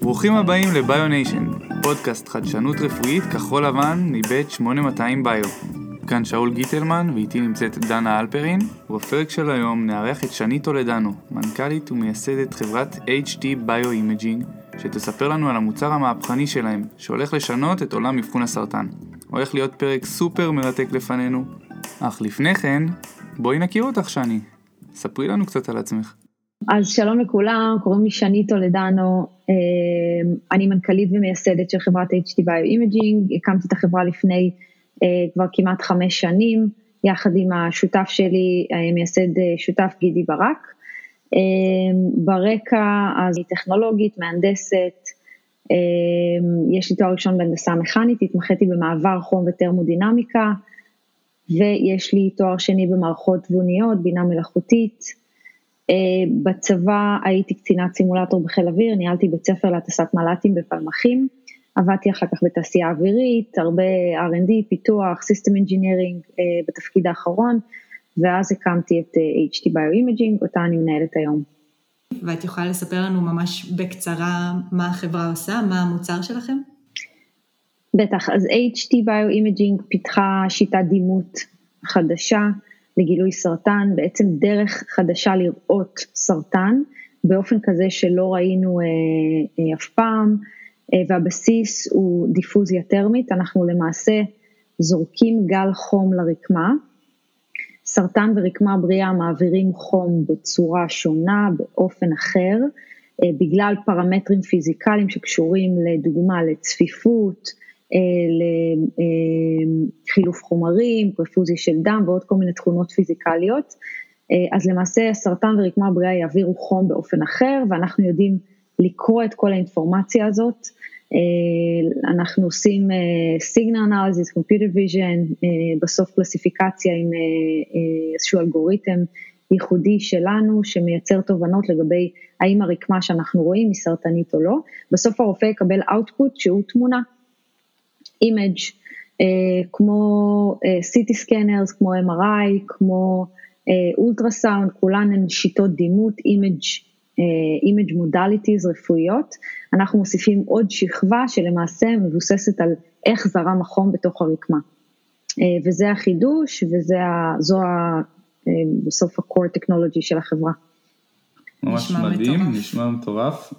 ברוכים הבאים לביוניישן, פודקאסט חדשנות רפואית כחול לבן מבית 8200 ביו. כאן שאול גיטלמן ואיתי נמצאת דנה אלפרין, ובפרק של היום נארח את שני טולדנו, מנכ"לית ומייסדת חברת HD Bioimaging, שתספר לנו על המוצר המהפכני שלהם, שהולך לשנות את עולם אבחון הסרטן. הולך להיות פרק סופר מרתק לפנינו, אך לפני כן, בואי נכיר אותך שני. ספרי לנו קצת על עצמך. אז שלום לכולם, קוראים לי שני טולדנו, אה, אני מנכ"לית ומייסדת של חברת HD Bioimaging, הקמתי את החברה לפני אה, כבר כמעט חמש שנים, יחד עם השותף שלי, מייסד אה, שותף גידי ברק. ברקע אז היא טכנולוגית, מהנדסת, יש לי תואר ראשון בהנדסה מכנית, התמחיתי במעבר חום וטרמודינמיקה, ויש לי תואר שני במערכות תבוניות, בינה מלאכותית. אה, בצבא הייתי קצינת סימולטור בחיל אוויר, ניהלתי בית ספר להטסת מל"טים בפלמחים, עבדתי אחר כך בתעשייה אווירית, הרבה R&D, פיתוח, System Engineering אה, בתפקיד האחרון, ואז הקמתי את אה, HT Bioimaging, אותה אני מנהלת היום. ואת יכולה לספר לנו ממש בקצרה מה החברה עושה, מה המוצר שלכם? בטח, אז HT Bioimaging פיתחה שיטת דימות חדשה, לגילוי סרטן, בעצם דרך חדשה לראות סרטן באופן כזה שלא ראינו אה, אה, אף פעם, אה, והבסיס הוא דיפוזיה טרמית, אנחנו למעשה זורקים גל חום לרקמה, סרטן ורקמה בריאה מעבירים חום בצורה שונה, באופן אחר, אה, בגלל פרמטרים פיזיקליים שקשורים לדוגמה לצפיפות, לחילוף חומרים, פרפוזיה של דם ועוד כל מיני תכונות פיזיקליות. אה, אז למעשה סרטן ורקמה בריאה יעבירו חום באופן אחר ואנחנו יודעים לקרוא את כל האינפורמציה הזאת. אה, אנחנו עושים signal analysis, computer vision, בסוף קלסיפיקציה עם איזשהו אלגוריתם ייחודי שלנו שמייצר תובנות לגבי האם הרקמה שאנחנו רואים היא סרטנית או לא. בסוף הרופא יקבל output שהוא תמונה. אימג' אה, כמו CT אה, scanners, כמו MRI, כמו אולטרסאונד, כולן הן שיטות דימות, אימג' imaging modalities רפואיות, אנחנו מוסיפים עוד שכבה שלמעשה מבוססת על איך זרם החום בתוך הרקמה. אה, וזה החידוש וזו בסוף ה-core technology של החברה. ממש מדהים, מטורף. נשמע מטורף.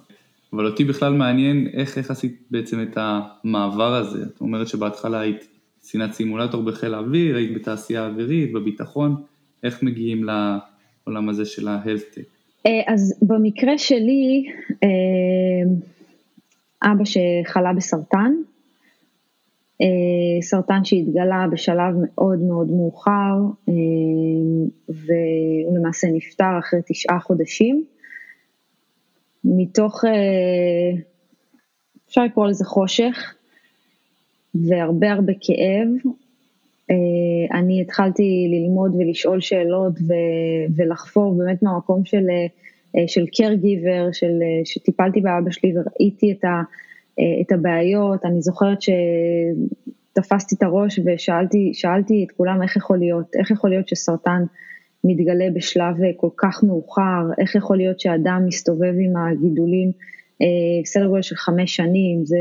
אבל אותי בכלל מעניין איך, איך עשית בעצם את המעבר הזה. את אומרת שבהתחלה היית קצינת סימולטור בחיל האוויר, היית בתעשייה האווירית, בביטחון, איך מגיעים לעולם הזה של ההלסטק? אה, אז במקרה שלי, אה, אבא שחלה בסרטן, אה, סרטן שהתגלה בשלב מאוד מאוד מאוחר, והוא למעשה נפטר אחרי תשעה חודשים. מתוך, אה, אפשר לקרוא לזה חושך, והרבה הרבה כאב. אה, אני התחלתי ללמוד ולשאול שאלות ולחפור באמת מהמקום של, אה, של caregiver, של, שטיפלתי באבא שלי וראיתי את, ה, את הבעיות. אני זוכרת שתפסתי את הראש ושאלתי את כולם איך יכול להיות, איך יכול להיות שסרטן מתגלה בשלב אה, כל כך מאוחר, איך יכול להיות שאדם מסתובב עם הגידולים אה, סדר גודל של חמש שנים, זה,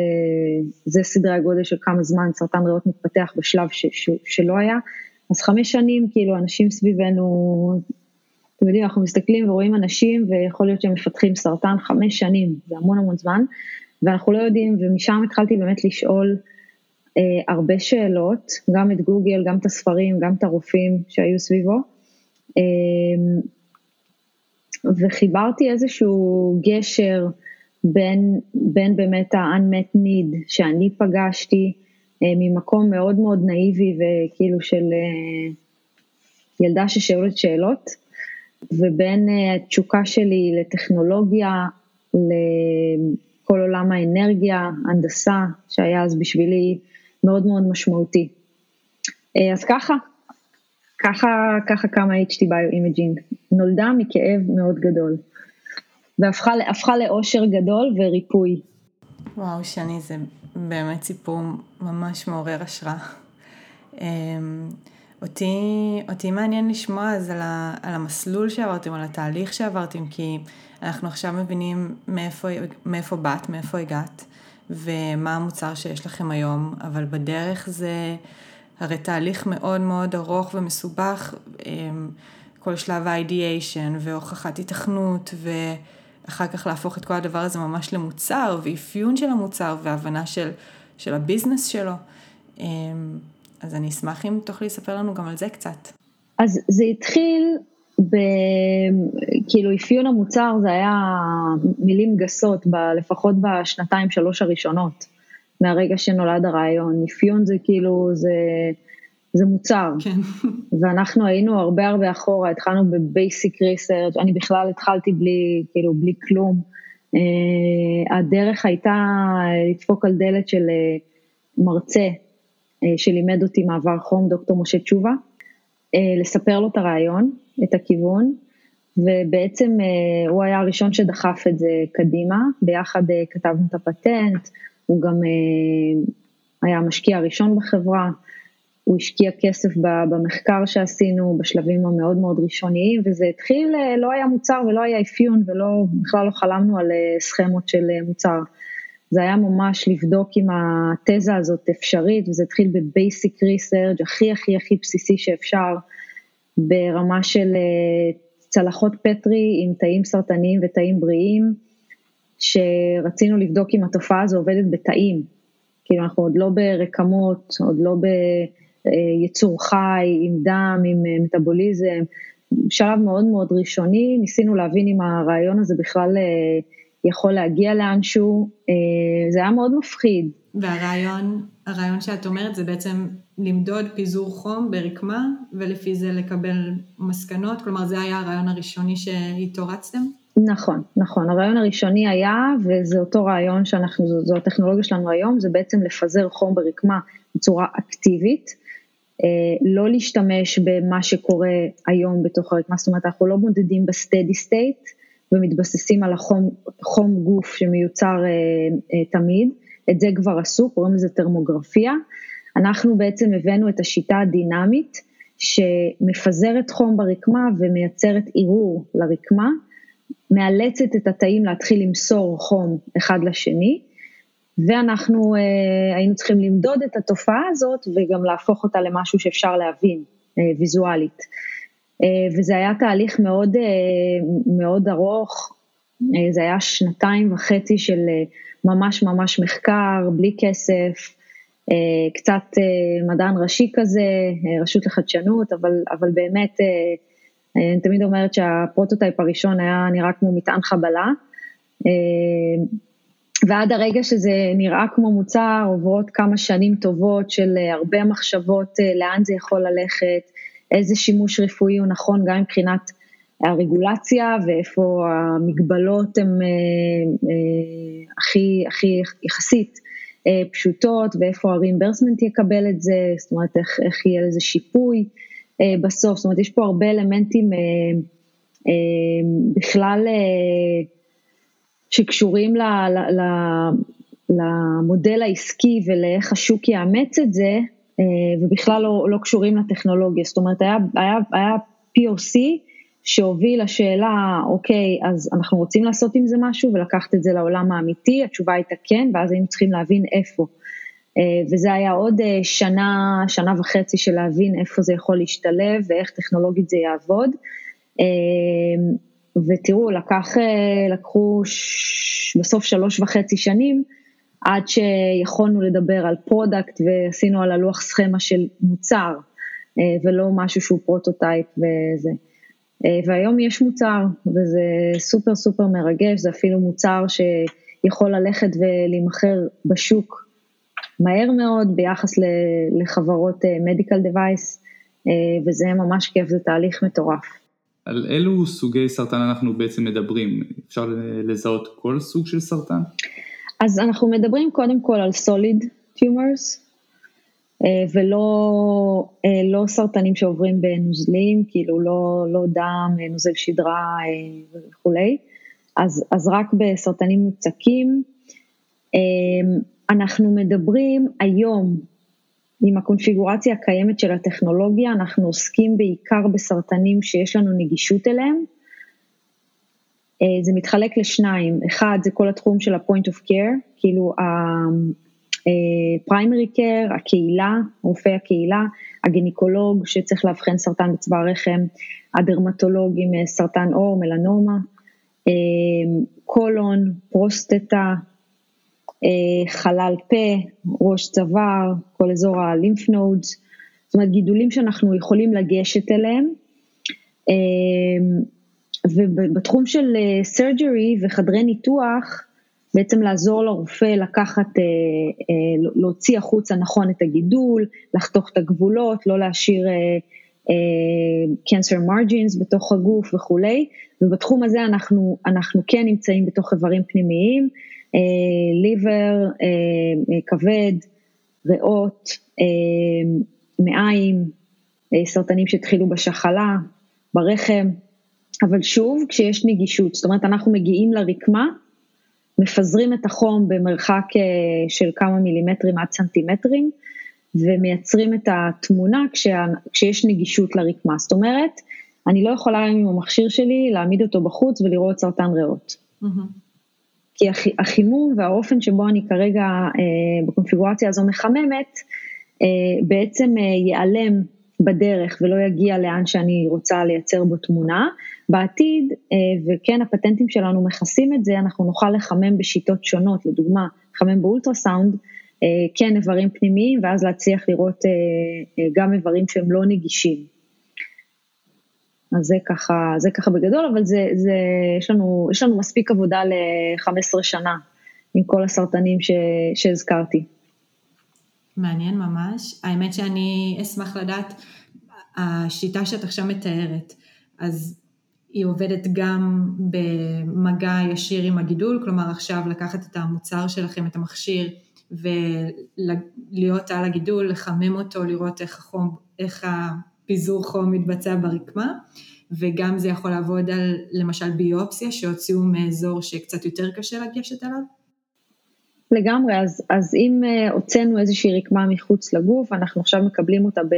זה סדרי הגודל של כמה זמן סרטן ריאות מתפתח בשלב ש, ש, שלא היה, אז חמש שנים כאילו אנשים סביבנו, אתם יודעים אנחנו מסתכלים ורואים אנשים ויכול להיות שהם מפתחים סרטן חמש שנים, זה המון המון זמן, ואנחנו לא יודעים ומשם התחלתי באמת לשאול אה, הרבה שאלות, גם את גוגל, גם את הספרים, גם את הרופאים שהיו סביבו. אמ, וחיברתי איזשהו גשר בין, בין באמת ה-unmet need שאני פגשתי אה, ממקום מאוד מאוד נאיבי וכאילו של אה, ילדה ששואלת שאלות, ובין אה, התשוקה שלי לטכנולוגיה, לכל עולם האנרגיה, הנדסה, שהיה אז בשבילי מאוד מאוד משמעותי. אז ככה, ככה, ככה קמה HD Bioimaging, נולדה מכאב מאוד גדול, והפכה לאושר גדול וריפוי. וואו, שני, זה באמת סיפור ממש מעורר השראה. אמ, אותי, אותי מעניין לשמוע אז על, ה, על המסלול שעברתם, על התהליך שעברתם, כי אנחנו עכשיו מבינים מאיפה, מאיפה באת, מאיפה הגעת, ומה המוצר שיש לכם היום, אבל בדרך זה הרי תהליך מאוד מאוד ארוך ומסובך, אמ, כל שלב ה-ideation והוכחת התכנות, ואחר כך להפוך את כל הדבר הזה ממש למוצר, ואפיון של המוצר, והבנה של, של הביזנס שלו. אמ, אז אני אשמח אם תוכלי לספר לנו גם על זה קצת. אז זה התחיל ב... כאילו אפיון המוצר זה היה מילים גסות, ב... לפחות בשנתיים שלוש הראשונות, מהרגע שנולד הרעיון. אפיון זה כאילו, זה, זה מוצר. כן. ואנחנו היינו הרבה הרבה אחורה, התחלנו בבייסיק ריסרצ', אני בכלל התחלתי בלי, כאילו, בלי כלום. Uh, הדרך הייתה לדפוק על דלת של uh, מרצה uh, שלימד אותי מעבר חום, דוקטור משה תשובה, לספר לו את הרעיון, את הכיוון, ובעצם הוא היה הראשון שדחף את זה קדימה, ביחד כתבנו את הפטנט, הוא גם uh, היה המשקיע הראשון בחברה, הוא השקיע כסף במחקר שעשינו בשלבים המאוד מאוד ראשוניים, וזה התחיל, אה, לא היה מוצר ולא היה אפיון ולא, בכלל לא חלמנו על אה, סכמות של אה, מוצר. זה היה ממש לבדוק אם התזה הזאת אפשרית, וזה התחיל בבייסיק ריסרג' הכי הכי הכי בסיסי שאפשר, ברמה של צלחות פטרי עם תאים סרטניים ותאים בריאים, שרצינו לבדוק אם התופעה הזו עובדת בתאים. כאילו אנחנו עוד לא ברקמות, עוד לא ב... אה, יצור חי, עם דם, עם אה, מטאבוליזם, שלב מאוד מאוד ראשוני, ניסינו להבין אם הרעיון הזה בכלל אה, יכול להגיע לאנשהו, זה היה מאוד מפחיד. והרעיון, הרעיון שאת אומרת זה בעצם למדוד פיזור חום ברקמה, ולפי זה לקבל מסקנות, כלומר זה היה הרעיון הראשוני שאיתו רצתם? נכון, נכון, הרעיון הראשוני היה, וזה אותו רעיון שאנחנו, זו, זו הטכנולוגיה שלנו היום, זה בעצם לפזר חום ברקמה בצורה אקטיבית, אה, לא להשתמש במה שקורה היום בתוך הרקמה, זאת אומרת אנחנו לא מודדים בסטדי סטייט ומתבססים על החום חום גוף שמיוצר אה, אה, תמיד, את זה כבר עשו, קוראים לזה תרמוגרפיה. אנחנו בעצם הבאנו את השיטה הדינמית שמפזרת חום ברקמה ומייצרת ערעור לרקמה, מאלצת את התאים להתחיל למסור חום אחד לשני, ואנחנו אה, היינו צריכים למדוד את התופעה הזאת וגם להפוך אותה למשהו שאפשר להבין אה, ויזואלית. אה, וזה היה תהליך מאוד, אה, מאוד ארוך, אה, זה היה שנתיים וחצי של אה, ממש ממש מחקר, בלי כסף, אה, קצת אה, מדען ראשי כזה, אה, רשות לחדשנות, אבל, אבל באמת, אה, אני תמיד אומרת שה prototype הראשון היה נראה כמו מטען חבלה. אה, ועד הרגע שזה נראה כמו מוצר, עוברות כמה שנים טובות של אה, הרבה מחשבות אה, לאן זה יכול ללכת, איזה שימוש רפואי הוא נכון גם מבחינת הרגולציה ואיפה המגבלות הן אה, הכי, הכי יחסית פשוטות ואיפה הרימברסמנט יקבל את זה, זאת אומרת איך, איך יהיה לזה שיפוי בסוף, זאת אומרת יש פה הרבה אלמנטים בכלל שקשורים ל, ל, ל, למודל העסקי ולאיך השוק יאמץ את זה, אה, ובכלל לא, לא קשורים לטכנולוגיה. זאת אומרת, היה, היה, היה POC שהוביל לשאלה, אוקיי, אז אנחנו רוצים לעשות עם זה משהו ולקחת את זה לעולם האמיתי, התשובה הייתה כן, ואז היינו צריכים להבין איפה. אה, וזה היה עוד אה, שנה, שנה וחצי של להבין איפה זה יכול להשתלב ואיך טכנולוגית זה יעבוד. ותראו, לקח, אה, לקחו ש... בסוף שלוש וחצי שנים עד שיכולנו לדבר על product ועשינו על הלוח סכמה של מוצר אה, ולא משהו שהוא prototype וזה. אה, והיום יש מוצר וזה סופר סופר מרגש, זה אפילו מוצר שיכול ללכת ולהימכר בשוק מהר מאוד ביחס לחברות medical device וזה ממש כיף, זה תהליך מטורף. על אילו סוגי סרטן אנחנו בעצם מדברים? אפשר לזהות כל סוג של סרטן? אז אנחנו מדברים קודם כל על solid tumors, אה, ולא אה, לא סרטנים שעוברים בנוזלים, כאילו לא, לא דם, אה, נוזל שדרה וכולי, אז, אז רק בסרטנים מוצקים. אנחנו מדברים היום עם הקונפיגורציה הקיימת של הטכנולוגיה, אנחנו עוסקים בעיקר בסרטנים שיש לנו נגישות אליהם, זה מתחלק לשניים, אחד זה כל התחום של ה-point of care, כאילו ה-primary care, הקהילה, רופאי הקהילה, הגניקולוג שצריך לאבחן סרטן בצבא הרחם, הדרמטולוג עם סרטן עור, מלנומה, קולון, פרוסטטה, חלל פה, ראש צוואר, כל אזור הלימף נודס, זאת אומרת גידולים שאנחנו יכולים לגשת אליהם. ובתחום של סרג'רי וחדרי ניתוח, בעצם לעזור לרופא לקחת, להוציא החוצה נכון את הגידול, לחתוך את הגבולות, לא להשאיר cancer margins בתוך הגוף וכולי, ובתחום הזה אנחנו, אנחנו כן נמצאים בתוך איברים פנימיים, ליבר, כבד, ריאות, מעיים, סרטנים שהתחילו בשחלה, ברחם, אבל שוב, כשיש נגישות, זאת אומרת, אנחנו מגיעים לרקמה, מפזרים את החום במרחק של כמה מילימטרים עד סנטימטרים, ומייצרים את התמונה כשה, כשיש נגישות לרקמה. זאת אומרת, אני לא יכולה עם המכשיר שלי להעמיד אותו בחוץ ולראות סרטן ריאות. Mm-hmm. כי החימום והאופן שבו אני כרגע אה, בקונפיגורציה הזו מחממת, אה, בעצם אה, ייעלם בדרך ולא יגיע לאן שאני רוצה לייצר בו תמונה. בעתיד, אה, וכן הפטנטים שלנו מכסים את זה, אנחנו נוכל לחמם בשיטות שונות, לדוגמה, לחמם באולטרסאונד, אה, כן איברים פנימיים, ואז להצליח לראות אה, גם איברים שהם לא נגישים. אז זה ככה, זה ככה בגדול, אבל זה, זה, יש, לנו, יש לנו מספיק עבודה ל-15 שנה עם כל הסרטנים ש, שהזכרתי. מעניין ממש. האמת שאני אשמח לדעת, השיטה שאת עכשיו מתארת, אז היא עובדת גם במגע ישיר עם הגידול, כלומר עכשיו לקחת את המוצר שלכם, את המכשיר, ולהיות על הגידול, לחמם אותו, לראות איך החום, איך הפיזור חום מתבצע ברקמה, וגם זה יכול לעבוד על למשל ביופסיה שהוציאו מאזור שקצת יותר קשה לגשת אליו? לגמרי, אז, אז אם uh, הוצאנו איזושהי רקמה מחוץ לגוף, אנחנו עכשיו מקבלים אותה ב,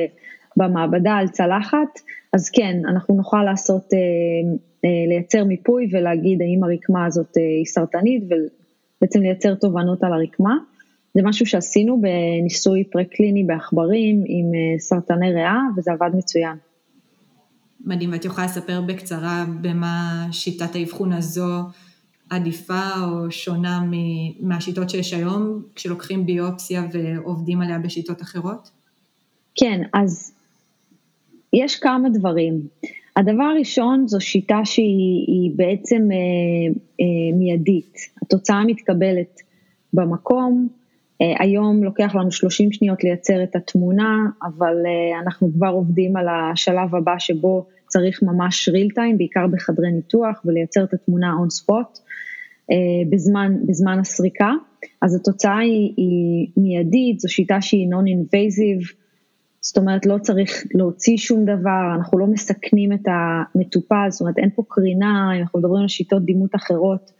במעבדה על צלחת, אז כן, אנחנו נוכל לעשות, uh, uh, לייצר מיפוי ולהגיד האם הרקמה הזאת uh, היא סרטנית ובעצם לייצר תובנות על הרקמה. זה משהו שעשינו בניסוי פרה-קליני בעכברים עם uh, סרטני ריאה וזה עבד מצוין. מדהים, ואת יכולה לספר בקצרה במה שיטת האבחון הזו עדיפה או שונה מהשיטות שיש היום, כשלוקחים ביופסיה ועובדים עליה בשיטות אחרות? כן, אז יש כמה דברים. הדבר הראשון זו שיטה שהיא בעצם אה, אה, מיידית. התוצאה מתקבלת במקום, אה, היום לוקח לנו 30 שניות לייצר את התמונה, אבל אה, אנחנו כבר עובדים על השלב הבא שבו צריך ממש real time, בעיקר בחדרי ניתוח, ולייצר את התמונה on spot. אה, בזמן, בזמן הסריקה, אז התוצאה היא, היא מיידית, זו שיטה שהיא non-invasive, זאת אומרת לא צריך להוציא שום דבר, אנחנו לא מסכנים את המטופל, זאת אומרת אין פה קרינה, אנחנו מדברים על שיטות דימות אחרות, אה,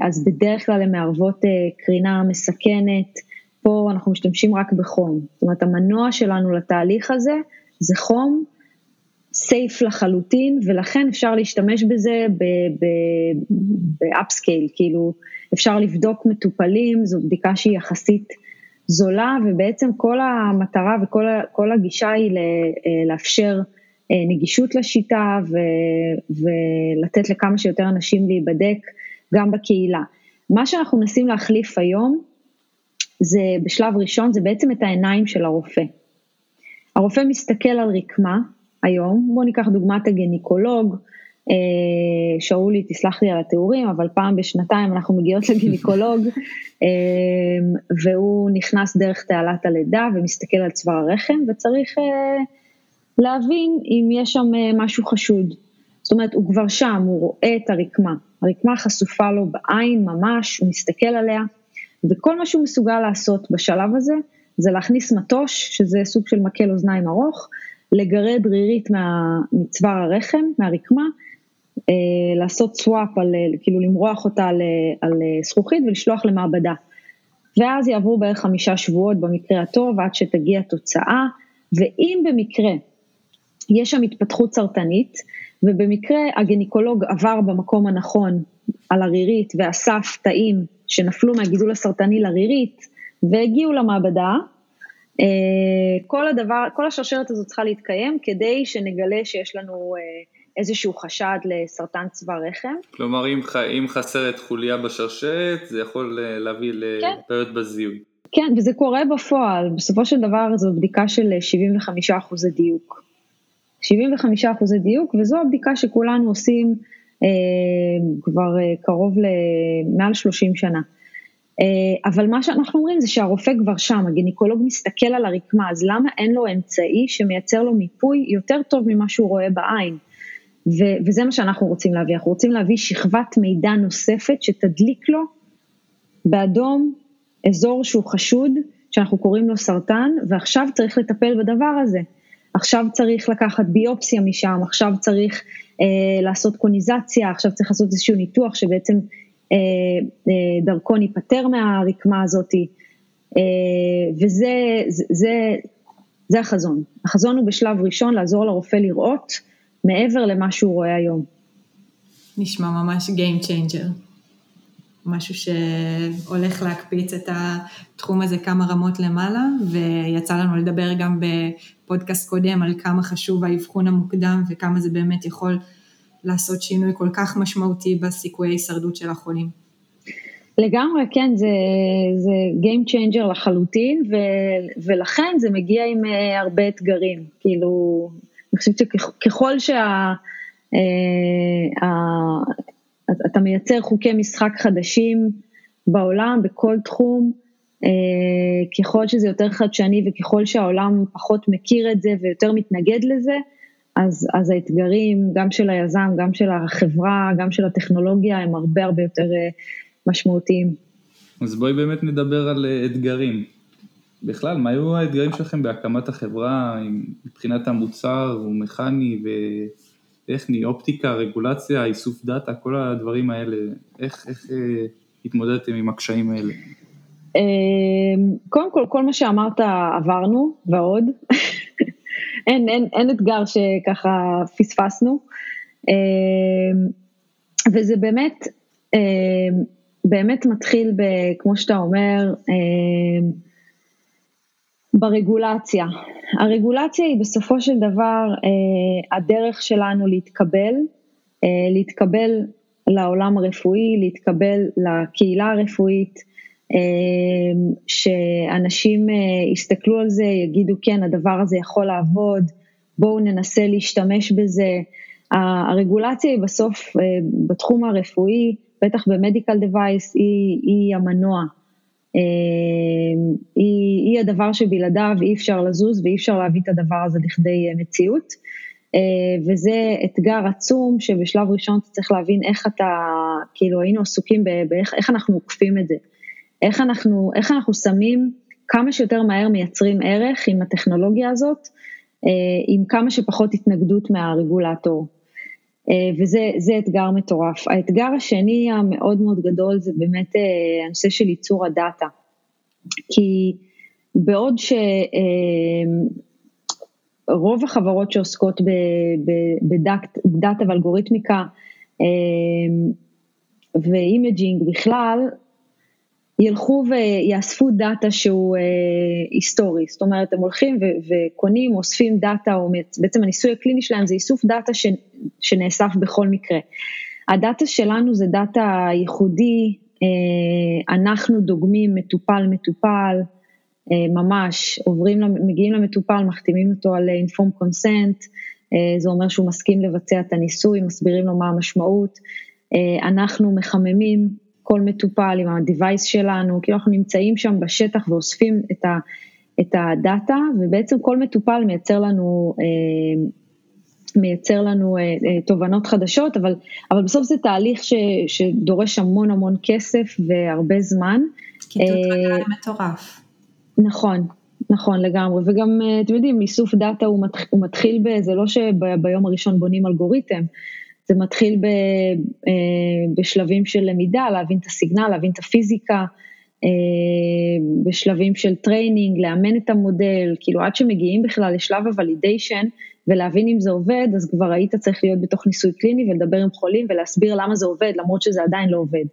אז בדרך כלל הן מערבות אה, קרינה מסכנת, פה אנחנו משתמשים רק בחום, זאת אומרת המנוע שלנו לתהליך הזה זה חום סייף לחלוטין, ולכן אפשר להשתמש בזה ב upscale, כאילו אפשר לבדוק מטופלים, זו בדיקה שהיא יחסית זולה, ובעצם כל המטרה וכל הגישה היא אה, לאפשר אה, נגישות לשיטה ולתת לכמה שיותר אנשים להיבדק גם בקהילה. מה שאנחנו מנסים להחליף היום, זה בשלב ראשון, זה בעצם את העיניים של הרופא. הרופא מסתכל על רקמה, היום. בואו ניקח דוגמת הגניקולוג, אה, שאולי תסלח לי על התיאורים, אבל פעם בשנתיים אנחנו מגיעות לגניקולוג, אה, והוא נכנס דרך תעלת הלידה ומסתכל על צוואר הרחם, וצריך אה, להבין אם יש שם משהו חשוד. זאת אומרת, הוא כבר שם, הוא רואה את הרקמה. הרקמה חשופה לו בעין ממש, הוא מסתכל עליה, וכל מה שהוא מסוגל לעשות בשלב הזה, זה להכניס מטוש, שזה סוג של מקל אוזניים ארוך, לגרד רירית מצוואר הרחם, מהרקמה, אה, לעשות סוואפ, על, אה, כאילו למרוח אותה על, על זכוכית ולשלוח למעבדה. ואז יעברו בערך חמישה שבועות במקרה הטוב עד שתגיע תוצאה, ואם במקרה יש שם התפתחות סרטנית, ובמקרה הגניקולוג עבר במקום הנכון על הרירית ואסף תאים שנפלו מהגידול הסרטני לרירית והגיעו למעבדה, אה, כל הדבר, כל השרשרת הזאת צריכה להתקיים כדי שנגלה שיש לנו איזשהו חשד לסרטן צוואר רחם. כלומר, אם, אם חסרת חוליה בשרשרת, זה יכול להביא כן. לבעיות כן. בזיהוי. כן, וזה קורה בפועל, בסופו של דבר זו בדיקה של 75 אחוזי דיוק. 75 אחוזי דיוק, וזו הבדיקה שכולנו עושים אה, כבר אה, קרוב למעל 30 שנה. אה, אבל מה שאנחנו אומרים זה שהרופא כבר שם, הגינקולוג מסתכל על הרקמה, אז למה אין לו אמצעי שמייצר לו מיפוי יותר טוב ממה שהוא רואה בעין? ו- וזה מה שאנחנו רוצים להביא, אנחנו רוצים להביא שכבת מידע נוספת שתדליק לו באדום אזור שהוא חשוד, שאנחנו קוראים לו סרטן, ועכשיו צריך לטפל בדבר הזה. עכשיו צריך לקחת ביופסיה משם, עכשיו צריך אה, לעשות קוניזציה, עכשיו צריך לעשות איזשהו ניתוח שבעצם אה, אה, דרכו ניפטר מהרקמה הזאתי, אה, וזה זה, זה, זה החזון. החזון הוא בשלב ראשון לעזור לרופא לראות מעבר למה שהוא רואה היום. נשמע ממש Game Changer. משהו שהולך להקפיץ את התחום הזה כמה רמות למעלה, ויצא לנו לדבר גם בפודקאסט קודם על כמה חשוב האבחון המוקדם וכמה זה באמת יכול לעשות שינוי כל כך משמעותי בסיכויי הישרדות של החולים. לגמרי, כן, זה, זה Game Changer לחלוטין, ו, ולכן זה מגיע עם uh, הרבה אתגרים. כאילו, אני חושבת שככל שה... Uh, אתה מייצר חוקי משחק חדשים בעולם, בכל תחום, אה, ככל שזה יותר חדשני וככל שהעולם פחות מכיר את זה ויותר מתנגד לזה, אז, אז האתגרים, גם של היזם, גם של החברה, גם של הטכנולוגיה, הם הרבה הרבה יותר אה, משמעותיים. אז בואי באמת נדבר על אה, אתגרים. בכלל, מה היו האתגרים שלכם בהקמת החברה מבחינת המוצר, הוא מכני ו... טכני, אופטיקה, רגולציה, איסוף דאטה, כל הדברים האלה, איך, איך אה, התמודדתם עם הקשיים האלה? אמ, קודם כל, כל מה שאמרת עברנו ועוד. אין, אין, אין אתגר שככה פספסנו. אמ, וזה באמת, אמ, באמת מתחיל, ב, כמו שאתה אומר, ברגולציה. הרגולציה היא בסופו של דבר אה, הדרך שלנו להתקבל, אה, להתקבל לעולם הרפואי, להתקבל לקהילה הרפואית, שאנשים אה, יסתכלו על זה, יגידו כן, הדבר הזה יכול לעבוד, בואו ננסה להשתמש בזה. הרגולציה היא בסוף, אה, בתחום הרפואי, בטח במדיקל דווייס, היא, היא המנוע. אה, היא, היא הדבר שבלעדיו אי אפשר לזוז ואי אפשר להביא את הדבר הזה לכדי אה, מציאות. וזה אתגר עצום שבשלב ראשון אתה צריך להבין איך אתה, כאילו היינו עסוקים באיך איך אנחנו עוקפים את זה. איך אנחנו, איך אנחנו שמים, כמה שיותר מהר מייצרים ערך עם הטכנולוגיה הזאת, עם כמה שפחות התנגדות מהרגולטור. אה, וזה אתגר מטורף. האתגר השני המאוד מאוד גדול זה באמת אה, הנושא של ייצור הדאטה. כי בעוד שרוב אה, החברות שעוסקות ב data ואלגוריתמיקה ו imaging בכלל, ילכו ויאספו data שהוא אה, היסטורי, זאת אומרת הם הולכים ו- וקונים, אוספים data, או בעצם הניסוי הקליני שלהם זה איסוף data ש- שנאסף בכל מקרה. ה data שלנו זה data ייחודי, אה, אנחנו דוגמים מטופל מטופל, אה, ממש, עוברים, מגיעים למטופל, מחתימים אותו על inform consent, אה, זה אומר שהוא מסכים לבצע את הניסוי, מסבירים לו מה המשמעות, אה, אנחנו מחממים כל מטופל עם ה-device שלנו, כאילו אנחנו נמצאים שם בשטח ואוספים את, ה, את הדאטה, ובעצם כל מטופל מייצר לנו, אה, מייצר לנו אה, אה, תובנות חדשות, אבל, אבל בסוף זה תהליך ש, שדורש המון המון כסף והרבה זמן. כיתות רגליים מטורף. נכון, נכון לגמרי, וגם אתם יודעים, איסוף data הוא מתחיל, הוא מתחיל ב... זה לא שביום הראשון בונים אלגוריתם, זה מתחיל ב, אה, בשלבים של למידה, להבין את ה signal, להבין את הפיזיקה, אה, בשלבים של training, לאמן את המודל, כאילו עד שמגיעים בכלל לשלב ה validation, ולהבין אם זה עובד, אז כבר היית צריך להיות בתוך ניסוי קליני ולדבר עם חולים ולהסביר למה זה עובד, למרות שזה עדיין לא עובד.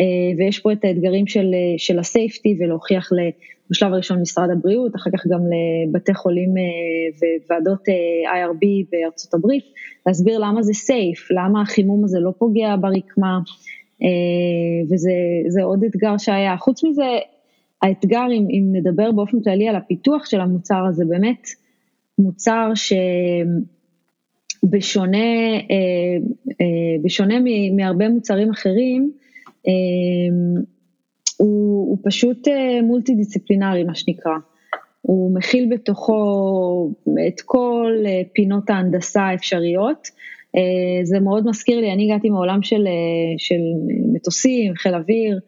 אה, ויש פה את האתגרים של, של הסייפטי ולהוכיח בשלב הראשון משרד הבריאות, אחר כך גם לבתי חולים וועדות IRB בארצות הברית, להסביר למה זה סייף, למה החימום הזה לא פוגע ברקמה, וזה עוד אתגר שהיה. חוץ מזה, האתגר, אם, אם נדבר באופן כללי על הפיתוח של המוצר הזה, באמת מוצר שבשונה אה, אה, בשונה מהרבה מוצרים אחרים, אה, הוא, הוא פשוט מולטי דיסציפלינרי, מה שנקרא. הוא מכיל בתוכו את כל פינות ההנדסה האפשריות. זה מאוד מזכיר לי, אני הגעתי מעולם של, של מטוסים, חיל אוויר,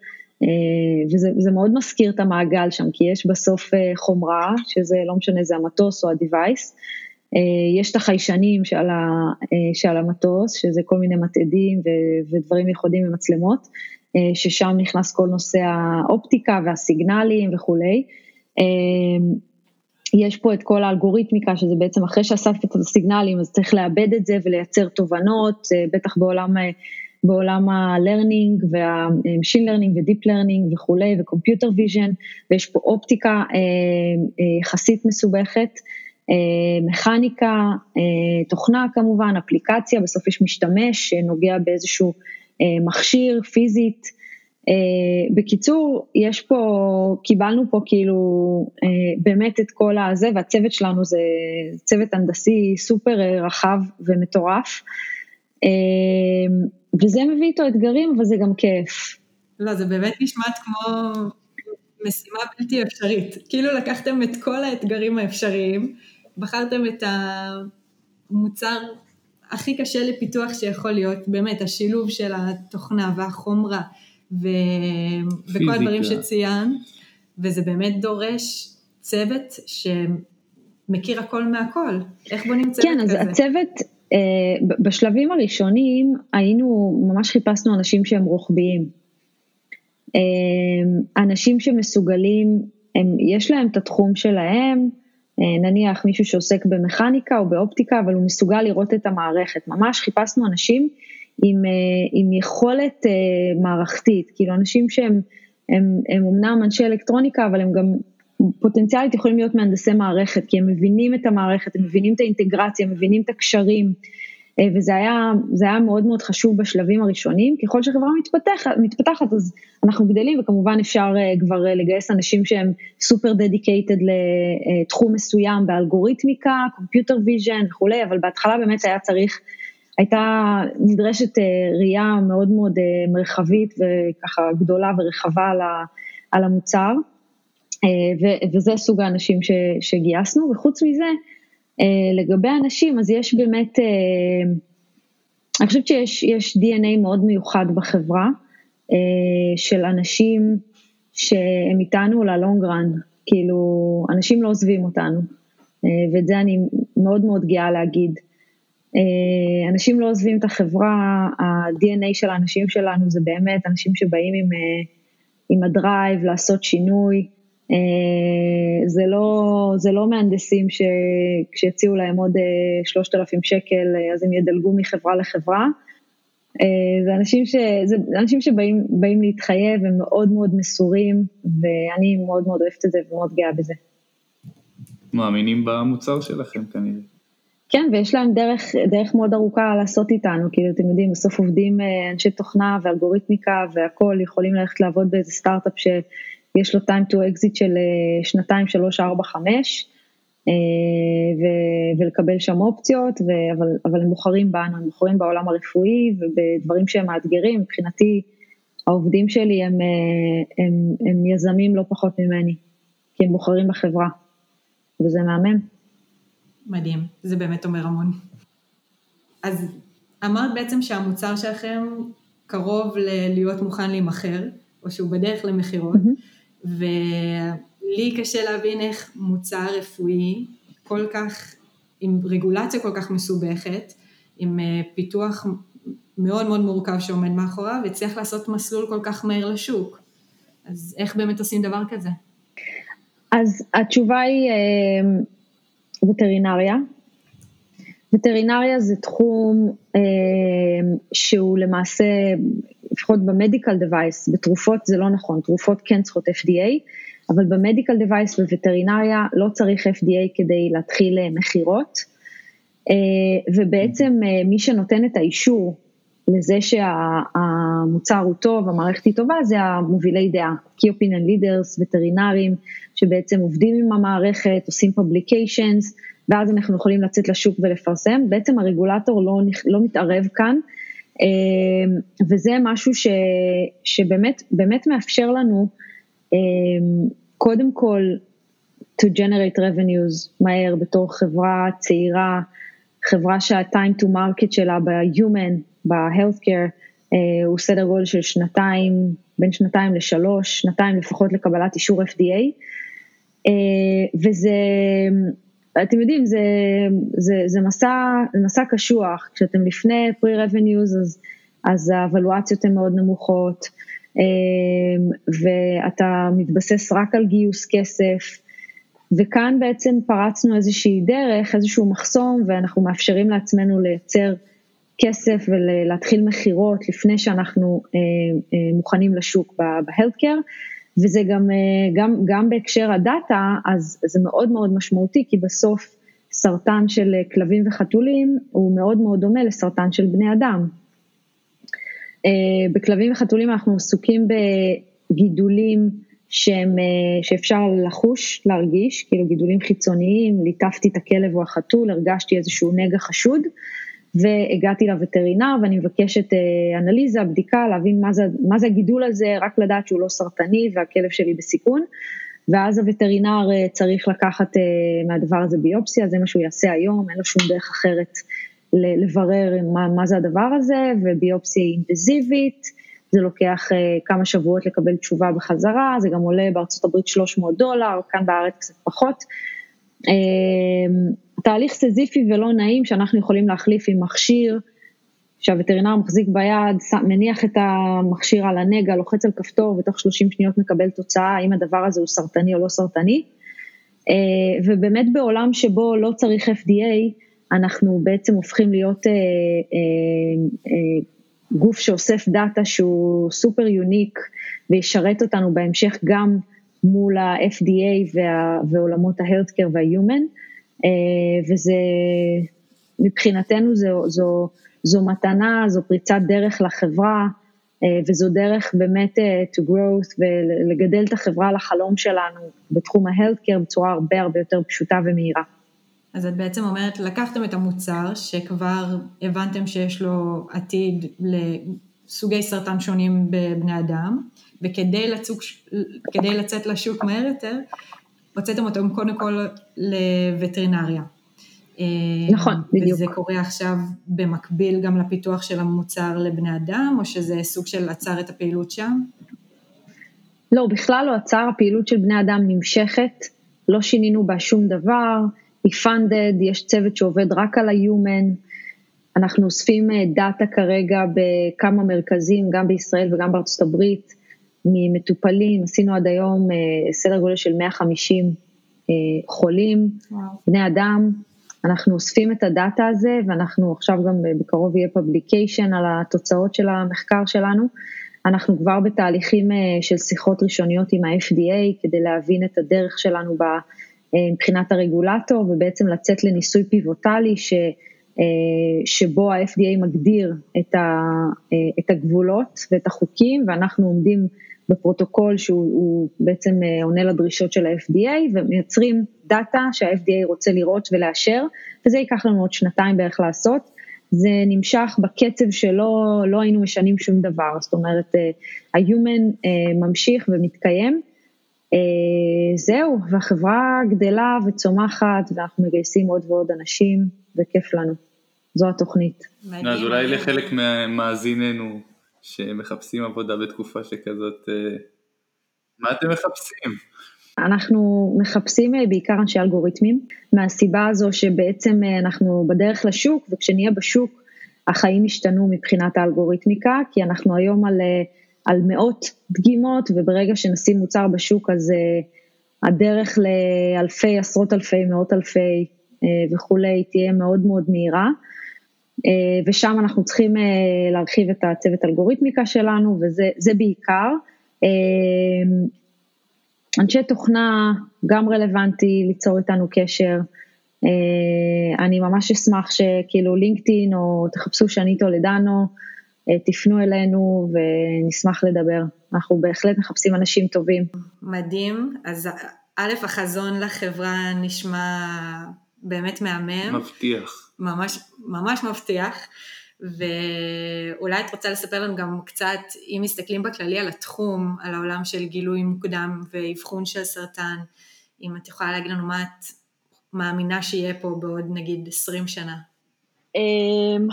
אה, וזה, מאוד מזכיר את המעגל שם, כי יש בסוף אה, חומרה, שזה לא משנה, זה המטוס או אה, יש את החיישנים שעל, שעל המטוס, שזה כל מיני מתעדים ודברים ייחודיים ומצלמות, ששם נכנס כל נושא האופטיקה והסיגנלים וכולי. יש פה את כל האלגוריתמיקה, שזה בעצם אחרי שאספת את הסיגנלים, אז צריך לאבד את זה ולייצר תובנות, בטח בעולם בעולם ה-learning וה-machine learning ו-deep learning וכולי ו-computer vision ויש פה אופטיקה אה, אה, יחסית מסובכת, אה, מכניקה, תוכנה כמובן, אפליקציה, בסוף יש משתמש שנוגע באיזשהו מכשיר פיזית. בקיצור, יש פה, קיבלנו פה כאילו באמת את כל הזה והצוות שלנו זה צוות הנדסי סופר רחב ומטורף. וזה מביא איתו אתגרים, אבל זה גם כיף. לא, זה באמת נשמע כמו משימה בלתי אפשרית. כאילו לקחתם את כל האתגרים האפשריים, בחרתם את המוצר הכי קשה לפיתוח שיכול להיות, באמת, השילוב של התוכנה והחומרה ו... וכל הדברים שציינת, וזה באמת דורש צוות שמכיר הכל מהכל. איך בונים צוות כן, כזה? כן, אז הצוות... Uh, בשלבים הראשונים היינו, ממש חיפשנו אנשים שהם רוחביים. Uh, אנשים שמסוגלים, הם, יש להם את התחום שלהם, נניח מישהו שעוסק במכניקה או באופטיקה, אבל הוא מסוגל לראות את המערכת. ממש חיפשנו אנשים עם, uh, עם יכולת uh, מערכתית, כאילו אנשים שהם הם, הם אמנם אנשי אלקטרוניקה, אבל הם גם פוטנציאלית יכולים להיות מהנדסי מערכת, כי הם מבינים את המערכת, הם מבינים את האינטגרציה, הם מבינים את הקשרים, אה, וזה היה, היה מאוד מאוד חשוב בשלבים הראשונים. ככל שחברה מתפתחת, מתפתחת אז אנחנו גדלים, וכמובן אפשר אה, כבר אה, לגייס אנשים שהם סופר dedicated לתחום מסוים באלגוריתמיקה, computer vision וכולי, אבל בהתחלה באמת היה צריך, הייתה נדרשת ראייה מאוד מאוד מרחבית וככה גדולה ורחבה על המוצר. אה, וזה סוג האנשים ש, שגייסנו, וחוץ מזה, אה, לגבי אנשים, אז יש באמת, אה, אני חושבת שיש DNA מאוד מיוחד בחברה, של אנשים שהם איתנו ללונג רן, כאילו, אנשים לא עוזבים אותנו, ואת זה אני מאוד מאוד גאה להגיד. אנשים לא עוזבים את החברה, ה-DNA של האנשים שלנו זה באמת אנשים שבאים עם, עם הדרייב לעשות שינוי, אה, זה לא, זה לא מהנדסים שכשיציעו להם עוד 3,000 אה, שקל אה, אז הם ידלגו מחברה לחברה. זה אנשים, ש, זה אנשים שבאים להתחייב, הם מאוד מאוד מסורים, ואני מאוד מאוד אוהבת את זה ומאוד גאה בזה. מאמינים במוצר שלכם כנראה. כן, ויש להם דרך, דרך מאוד ארוכה לעשות איתנו, כאילו אתם יודעים, בסוף עובדים אנשי תוכנה ואלגוריתמיקה והכול, יכולים ללכת לעבוד באיזה סטארט-אפ ש... יש לו time to exit של אה, שנתיים, שלוש, ארבע, חמש, אה, ו- ולקבל שם אופציות, ו- אבל, אבל הם בוחרים בנו, הם בוחרים בעולם הרפואי ובדברים שהם מאתגרים, מבחינתי העובדים שלי הם, אה, הם, הם יזמים לא פחות ממני, כי הם בוחרים בחברה, וזה מהמם. מדהים, זה באמת אומר המון. אז אמרת בעצם שהמוצר שלכם קרוב להיות מוכן להימכר, או שהוא בדרך למכירות. Mm-hmm. ולי קשה להבין איך מוצר רפואי כל כך, עם רגולציה כל כך מסובכת, עם אה, פיתוח מאוד מאוד מורכב שעומד מאחוריו, הצליח לעשות מסלול כל כך מהר לשוק. אז איך באמת עושים דבר כזה? אז התשובה היא אה, וטרינריה. וטרינריה זה תחום אה, שהוא למעשה, לפחות במדיקל דווייס, בתרופות זה לא נכון, תרופות כן צריכות FDA, אבל במדיקל דווייס ובווטרינריה לא צריך FDA כדי להתחיל אה, מכירות, אה, ובעצם אה, מי שנותן את האישור לזה שהמוצר הוא טוב, המערכת היא טובה, זה המובילי דעה, Key Opinion Leaders, וטרינרים, שבעצם עובדים עם המערכת, עושים publications, ואז אנחנו יכולים לצאת לשוק ולפרסם. בעצם הרגולטור לא, לא מתערב כאן, וזה משהו ש, שבאמת באמת מאפשר לנו, אמ, קודם כל, to generate revenues מהר בתור חברה צעירה, חברה שה-time to market שלה ב-human, ב-healthcare, אה, הוא סדר גודל של שנתיים, בין שנתיים לשלוש, שנתיים לפחות לקבלת אישור FDA, אה, וזה, אתם יודעים, זה, זה, זה, מסע, זה מסע קשוח, כשאתם לפני pre-revenues אז, אז האבלואציות הן מאוד נמוכות, אה, ואתה מתבסס רק על גיוס כסף, וכאן בעצם פרצנו איזושהי דרך, איזשהו מחסום, ואנחנו מאפשרים לעצמנו לייצר כסף ולהתחיל מכירות לפני שאנחנו אה, אה, מוכנים לשוק בהלטקר, וזה גם, אה, גם, גם בהקשר הדאטה, אז זה מאוד מאוד משמעותי, כי בסוף סרטן של כלבים וחתולים הוא מאוד מאוד דומה לסרטן של בני אדם. בכלבים וחתולים אנחנו עסוקים בגידולים שהם, שאפשר לחוש, להרגיש, כאילו גידולים חיצוניים, ליטפתי את הכלב או החתול, הרגשתי איזשהו נגע חשוד, והגעתי לווטרינר ואני מבקשת אה, אנליזה, בדיקה, להבין מה זה, מה זה הגידול הזה, רק לדעת שהוא לא סרטני והכלב שלי בסיכון. ואז הווטרינר אה, צריך לקחת אה, מהדבר הזה ביופסיה, זה מה שהוא יעשה היום, אין לו שום דרך אחרת לברר מה, מה זה הדבר הזה, וביופסיה היא אינטנזיבית, זה לוקח כמה שבועות לקבל תשובה בחזרה, זה גם עולה בארצות הברית 300 דולר, כאן בארץ קצת פחות. תהליך סזיפי ולא נעים שאנחנו יכולים להחליף עם מכשיר שהווטרינר מחזיק ביד, מניח את המכשיר על הנגע, לוחץ על כפתור ותוך 30 שניות מקבל תוצאה האם הדבר הזה הוא סרטני או לא סרטני. אה, ובאמת בעולם שבו לא צריך FDA, אנחנו בעצם הופכים להיות אה, אה, גוף שאוסף data שהוא סופר unique וישרת אותנו בהמשך גם מול ה-FDA ועולמות ה-Healthcare וה-Human. אה, וזה, מבחינתנו זו, זו, זו מתנה, זו פריצת דרך לחברה, אה, וזו דרך באמת אה, to growth ולגדל את החברה לחלום שלנו בתחום ה-healthcare בצורה הרבה הרבה יותר פשוטה ומהירה. אז את בעצם אומרת, לקחתם את המוצר שכבר הבנתם שיש לו עתיד לסוגי סרטן שונים בבני אדם, וכדי לצוק, לצאת לשוק מהר יותר, הוצאתם אותו קודם כל לווטרינריה. נכון, בדיוק. וזה קורה עכשיו במקביל גם לפיתוח של המוצר לבני אדם, או שזה סוג של עצר את הפעילות שם? לא, בכלל לא עצר, הפעילות של בני אדם נמשכת, לא שינינו בה שום דבר, היא funded, יש צוות שעובד רק על ה-human, אנחנו אוספים אה, דאטה כרגע בכמה מרכזים, גם בישראל וגם בארצות הברית, ממטופלים, עשינו עד היום אה, סדר גודל של 150 אה, חולים, וואו. בני אדם, אנחנו אוספים את הדאטה הזה ואנחנו עכשיו גם אה, בקרוב יהיה פבליקיישן על התוצאות של המחקר שלנו. אנחנו כבר בתהליכים של שיחות ראשוניות עם ה-FDA כדי להבין את הדרך שלנו מבחינת הרגולטור ובעצם לצאת לניסוי פיבוטלי ש, שבו ה-FDA מגדיר את הגבולות ואת החוקים ואנחנו עומדים בפרוטוקול שהוא בעצם אה, עונה לדרישות של ה-FDA ומייצרים דאטה שה-FDA רוצה לראות ולאשר וזה ייקח לנו עוד שנתיים בערך לעשות. זה נמשך בקצב שלא לא היינו משנים שום דבר, זאת אומרת אה, ה-human אה, ממשיך ומתקיים. זהו, והחברה גדלה וצומחת ואנחנו מגייסים עוד ועוד אנשים וכיף לנו, זו התוכנית. אז אולי לחלק ממאזיננו שמחפשים עבודה בתקופה שכזאת, אה, מה אתם מחפשים? אנחנו מחפשים אה, בעיקר אנשי אלגוריתמים, מהסיבה הזו שבעצם אה, אנחנו בדרך לשוק, וכשנהיה בשוק החיים השתנו מבחינת האלגוריתמיקה, כי אנחנו היום על, על מאות דגימות, וברגע שנשים מוצר בשוק אז הדרך לאלפי, עשרות אלפי, מאות אלפי וכולי תהיה מאוד מאוד מהירה. ושם אנחנו צריכים להרחיב את הצוות אלגוריתמיקה שלנו, וזה בעיקר. אנשי תוכנה גם רלוונטי ליצור איתנו קשר. אני ממש אשמח שכאילו לינקדאין או תחפשו שני טולדנו, תפנו אלינו ונשמח לדבר. אנחנו בהחלט מחפשים אנשים טובים. מדהים. אז א', החזון לחברה נשמע באמת מהמם. מבטיח. ממש, ממש מבטיח. ואולי את רוצה לספר לנו גם קצת, אם מסתכלים בכללי על התחום, על העולם של גילוי מוקדם ואבחון של סרטן, אם את יכולה להגיד לנו מה את מאמינה שיהיה פה בעוד נגיד 20 שנה. אמ,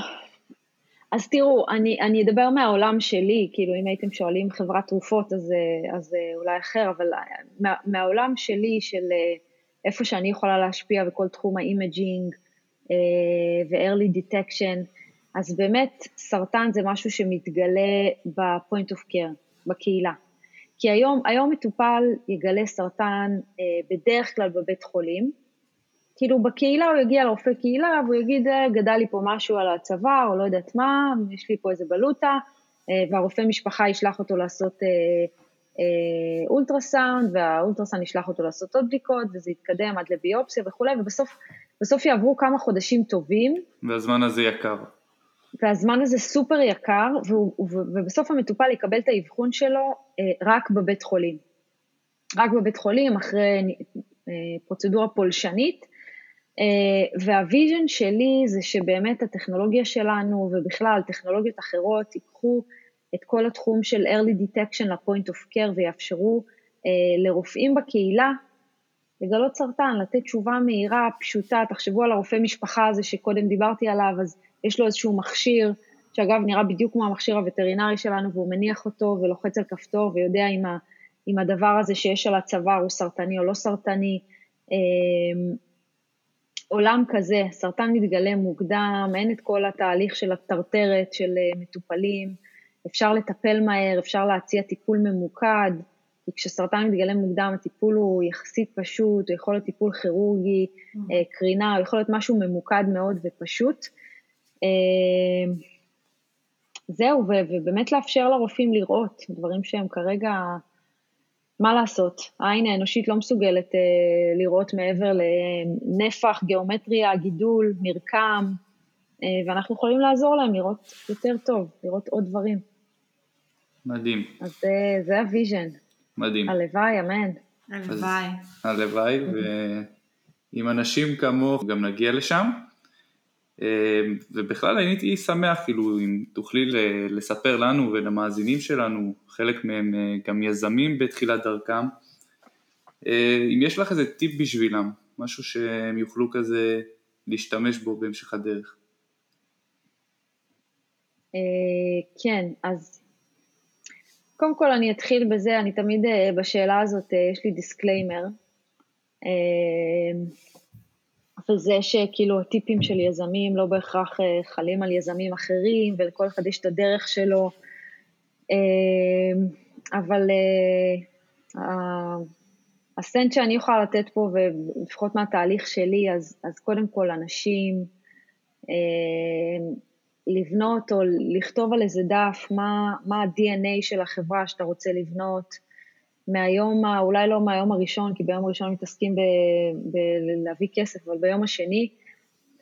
אז תראו, אני, אני אדבר מהעולם שלי, כאילו אם הייתם שואלים חברת תרופות אז, אז אולי אחר, אבל מה, מהעולם שלי של איפה שאני יכולה להשפיע בכל תחום ה imaging אה, ו-early detection, אז באמת סרטן זה משהו שמתגלה ב-point of care, בקהילה. כי היום, היום מטופל יגלה סרטן אה, בדרך כלל בבית חולים, כאילו בקהילה הוא יגיע לרופא קהילה והוא יגיד, אה, גדל לי פה משהו על הצוואר, או לא יודעת מה, יש לי פה איזה בלוטה, אה, והרופא משפחה ישלח אותו לעשות אה, אה, אולטרסאונד, והאולטרסאונד ישלח אותו לעשות עוד בדיקות, וזה יתקדם עד לביופסיה וכולי, ובסוף יעברו כמה חודשים טובים. והזמן הזה יקר. והזמן הזה סופר יקר, והוא, ובסוף המטופל יקבל את האבחון שלו אה, רק בבית חולים. רק בבית חולים, אחרי אה, פרוצדורה פולשנית. אה, וה vision שלי זה שבאמת הטכנולוגיה שלנו, ובכלל טכנולוגיות אחרות, ייקחו את כל התחום של early detection ל-point of care ויאפשרו לרופאים בקהילה לגלות סרטן, לתת תשובה מהירה, פשוטה, תחשבו על הרופא משפחה הזה שקודם דיברתי עליו, אז יש לו איזשהו מכשיר, שאגב נראה בדיוק כמו המכשיר הווטרינרי שלנו, והוא מניח אותו ולוחץ על כפתור ויודע אם, ה, אם הדבר הזה שיש על הצוואר הוא סרטני או לא סרטני. אמ, עולם כזה, סרטן מתגלה מוקדם, אין את כל התהליך של הטרטרת של אה, מטופלים, אפשר לטפל מהר, אפשר להציע טיפול ממוקד, כי כשסרטן מתגלה מוקדם הטיפול הוא יחסית פשוט, הוא יכול להיות טיפול כירורגי, mm-hmm. קרינה, הוא יכול להיות משהו ממוקד מאוד ופשוט. אמ, זהו, ובאמת לאפשר לרופאים לראות דברים שהם כרגע, מה לעשות, העין האנושית לא מסוגלת אה, לראות מעבר לנפח, גיאומטריה, גידול, מרקם, אה, ואנחנו יכולים לעזור להם לראות יותר טוב, לראות עוד דברים. מדהים. אז זה, זה ה vision. מדהים. הלוואי, אמן. הלוואי. הלוואי, ועם אנשים כמוך גם נגיע לשם. אמ, ובכלל הייתי שמח כאילו אם תוכלי לספר לנו ולמאזינים שלנו, חלק מהם אה, גם יזמים בתחילת דרכם, אה, אם יש לך איזה טיפ בשבילם, משהו שהם יוכלו כזה להשתמש בו בהמשך הדרך. אה, כן, אז קודם כל אני אתחיל בזה, אני תמיד בשאלה הזאת, יש לי disclaimer. וזה שכאילו הטיפים של יזמים לא בהכרח אה, חלים על יזמים אחרים, ולכל אחד יש את הדרך שלו, אה, אבל אה, הסנט שאני יכולה לתת פה, ולפחות מהתהליך שלי, אז, אז קודם כל אנשים, לבנות או לכתוב על איזה דף מה, מה ה-DNA של החברה שאתה רוצה לבנות, מהיום, אולי לא מהיום הראשון, כי ביום הראשון מתעסקים בלהביא כסף, אבל ביום השני,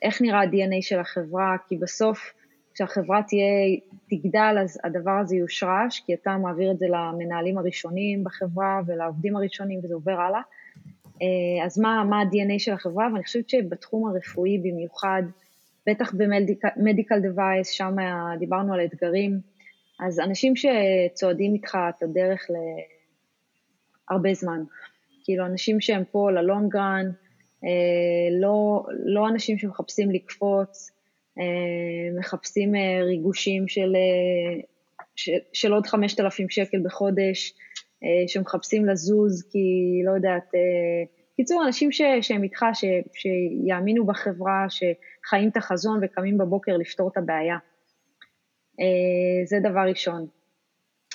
איך נראה ה-DNA של החברה, כי בסוף כשהחברה תהיה, תגדל, אז הדבר הזה יושרש, כי אתה מעביר את זה למנהלים הראשונים בחברה ולעובדים הראשונים וזה עובר הלאה. אה, אז מה, מה ה-DNA של החברה, ואני חושבת שבתחום הרפואי במיוחד, בטח במדיקל דווייס, שם דיברנו על אתגרים, אז אנשים שצועדים איתך את הדרך ל... הרבה זמן. כאילו, אנשים שהם פה ללונגרן, אה, לא, לא אנשים שמחפשים לקפוץ, אה, מחפשים אה, ריגושים של, של, של עוד 5,000 שקל בחודש, שמחפשים לזוז כי, לא יודעת, קיצור, אנשים ש, שהם איתך, ש, שיאמינו בחברה, שחיים את החזון וקמים בבוקר לפתור את הבעיה. אה, זה דבר ראשון.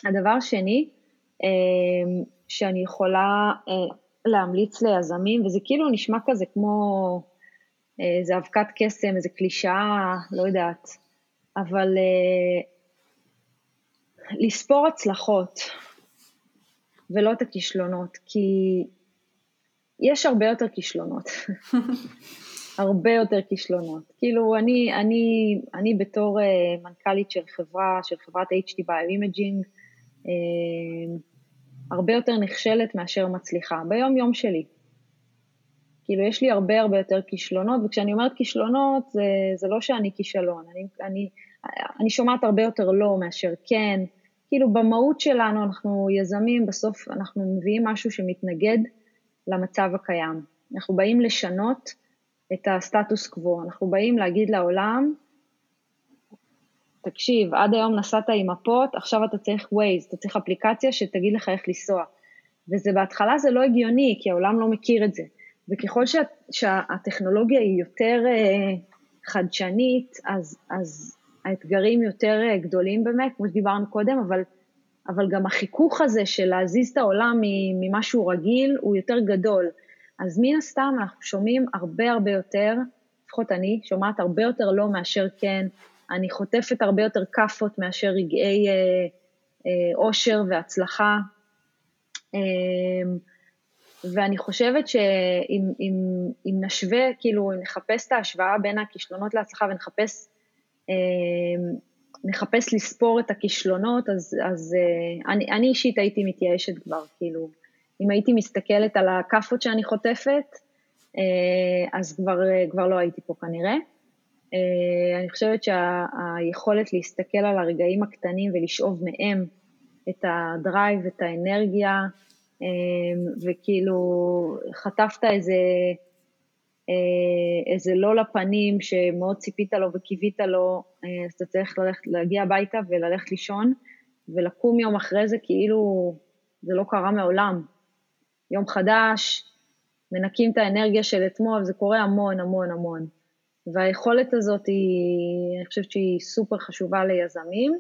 הדבר שני, אה, שאני יכולה אה, להמליץ ליזמים, וזה כאילו נשמע כזה כמו, זה אבקת קסם, איזה קלישאה, לא יודעת, אבל לספור הצלחות ולא את הכישלונות, כי יש הרבה יותר כישלונות. הרבה יותר כישלונות. כאילו, אני, אני, אני בתור uh, מנכ"לית של חברה, של חברת HD Bioimaging, uh, הרבה יותר נכשלת מאשר מצליחה, ביום-יום שלי. כאילו, יש לי הרבה הרבה יותר כישלונות, וכשאני אומרת כישלונות, זה, זה לא שאני כישלון, אני, אני, אני שומעת הרבה יותר לא מאשר כן. כאילו, במהות שלנו, אנחנו יזמים, בסוף אנחנו מביאים משהו שמתנגד למצב הקיים. אנחנו באים לשנות את הסטטוס קוו, אנחנו באים להגיד לעולם, תקשיב, עד היום נסעת עם מפות, עכשיו אתה צריך Waze, אתה צריך אפליקציה שתגיד לך איך לנסוע. וזה בהתחלה זה לא הגיוני, כי העולם לא מכיר את זה. וככל שה, שהטכנולוגיה היא יותר uh, חדשנית, אז, אז האתגרים יותר uh, גדולים באמת, כמו שדיברנו קודם, אבל אבל גם החיכוך הזה של להזיז את העולם ממשהו רגיל הוא יותר גדול. אז מן הסתם אנחנו שומעים הרבה הרבה יותר, לפחות אני, שומעת הרבה יותר לא מאשר כן, אני חוטפת הרבה יותר כאפות מאשר רגעי אה, אה, אושר והצלחה. אה, ואני חושבת שאם אם, אם נשווה, כאילו, אם נחפש את ההשוואה בין הכישלונות להצלחה ונחפש אה, מחפש לספור את הכישלונות, אז, אז uh, אני, אני אישית הייתי מתייאשת כבר, כאילו, אם הייתי מסתכלת על הכאפות שאני חוטפת, uh, אז כבר, uh, כבר לא הייתי פה כנראה. אני חושבת שהיכולת שה, להסתכל על הרגעים הקטנים ולשאוב מהם את הדרייב, את האנרגיה, וכאילו חטפת איזה... אה, איזה לא לפנים שמאוד ציפית לו וקיווית לו, אה, אז אתה צריך ללכת, להגיע הביתה וללכת לישון, ולקום יום אחרי זה כאילו זה לא קרה מעולם. יום חדש, מנקים את האנרגיה של אתמול, זה קורה המון המון המון. והיכולת הזאת היא, אני חושבת שהיא סופר חשובה ליזמים,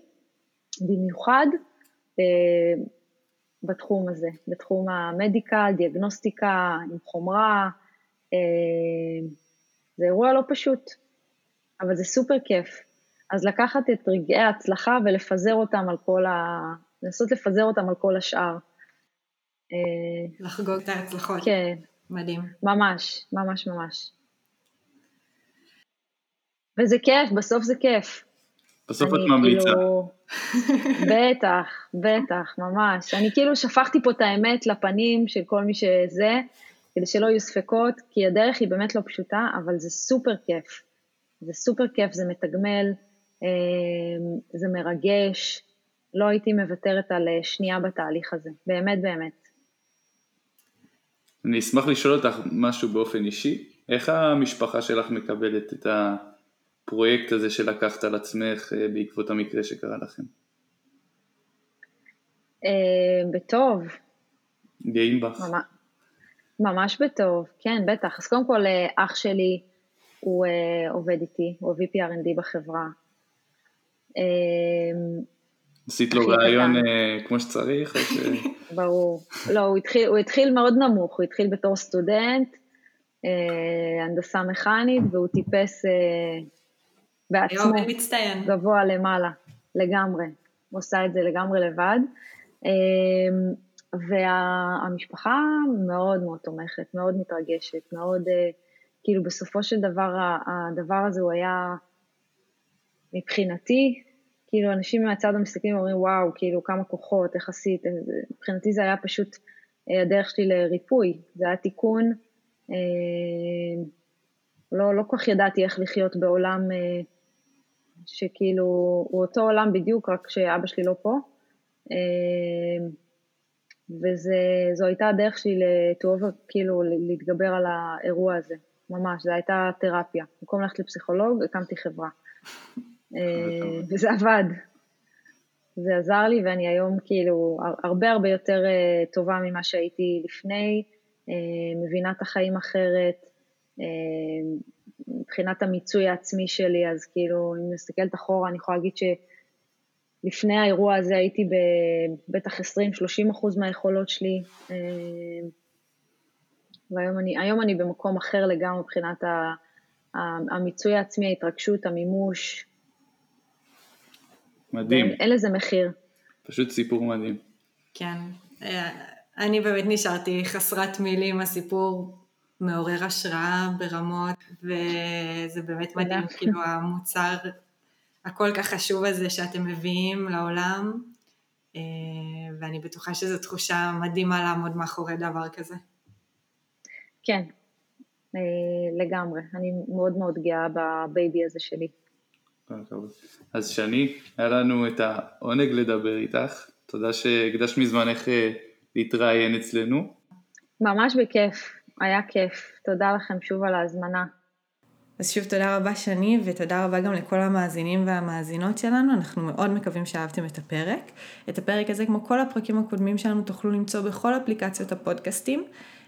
במיוחד אה, בתחום הזה, בתחום המדיקל, דיאגנוסטיקה עם חומרה, זה אירוע לא פשוט, אבל זה סופר כיף. אז לקחת את רגעי ההצלחה ולפזר אותם על כל ה... לנסות לפזר אותם על כל השאר. אה, לחגוג את ההצלחות. כן. מדהים. ממש, ממש ממש. וזה כיף, בסוף זה כיף. בסוף את ממליצה. כאילו, בטח, בטח, ממש. אני כאילו שפכתי פה את האמת לפנים של כל מי שזה, כדי שלא יהיו ספקות, כי הדרך היא באמת לא פשוטה, אבל זה סופר כיף. זה סופר כיף, זה מתגמל, אה, זה מרגש. לא הייתי מוותרת על אה, שנייה בתהליך הזה, באמת באמת. אני אשמח לשאול אותך משהו באופן אישי. איך המשפחה שלך מקבלת את הפרויקט הזה שלקחת על עצמך אה, בעקבות המקרה שקרה לכם? בטוב. גאים בך. ממש, ממש בטוב, כן, בטח. אז קודם כל, אה, אח שלי, הוא uh, עובד איתי, הוא ה-VP R&D בחברה. אמ, עשית לו רעיון uh, כמו שצריך? ש... ברור. לא, הוא התחיל, הוא התחיל מאוד נמוך, הוא התחיל בתור סטודנט, uh, הנדסה מכנית, והוא טיפס uh, בעצמו. גבוה למעלה, לגמרי. הוא עושה את זה לגמרי לבד. Uh, והמשפחה מאוד מאוד תומכת, מאוד מתרגשת, מאוד, אה, כאילו בסופו של דבר הדבר הזה הוא היה מבחינתי, כאילו אנשים מהצד המסתכלים ואומרים וואו, כאילו כמה כוחות, איך עשית, מבחינתי זה היה פשוט אה, הדרך שלי לריפוי, זה היה תיקון, אה, לא, לא כל כך ידעתי איך לחיות בעולם שכאילו הוא אותו עולם בדיוק, רק שאבא שלי לא פה. וזו הייתה הדרך שלי לטוב, כאילו, להתגבר על האירוע הזה, ממש, זו הייתה תרפיה. במקום ללכת לפסיכולוג, הקמתי חברה. אה, וזה עבד. זה עזר לי, ואני היום כאילו הרבה הרבה יותר אה, טובה ממה שהייתי לפני, אה, מבינה את החיים אחרת, מבחינת המיצוי העצמי שלי, אז כאילו, אם נסתכלת אחורה, אני יכולה להגיד ש... לפני האירוע הזה הייתי בטח 20-30 אחוז מהיכולות שלי, אה, והיום אני, אני במקום אחר לגמרי מבחינת המיצוי העצמי, ההתרגשות, המימוש. מדהים. אין לזה מחיר. פשוט סיפור מדהים. כן, אה, אני באמת נשארתי חסרת מילים, הסיפור מעורר השראה ברמות, וזה באמת מדהים, כאילו המוצר הכל כך חשוב הזה שאתם מביאים לעולם, אה, ואני בטוחה שזו תחושה מדהימה לעמוד מאחורי דבר כזה. כן, אה, לגמרי. אני מאוד מאוד גאה בבייבי הזה שלי. אז שני, היה לנו את העונג לדבר איתך. תודה שהקדשת מזמנך אה, להתראיין אצלנו. ממש בכיף, היה כיף. תודה לכם שוב על ההזמנה. אז שוב תודה רבה שני, ותודה רבה גם לכל המאזינים והמאזינות שלנו, אנחנו מאוד מקווים שאהבתם את הפרק. את הפרק הזה, כמו כל הפרקים הקודמים שלנו, תוכלו למצוא בכל אפליקציות הפודקאסטים,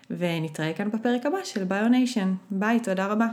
ונתראה כאן בפרק הבא של ביוניישן. ביי, תודה רבה.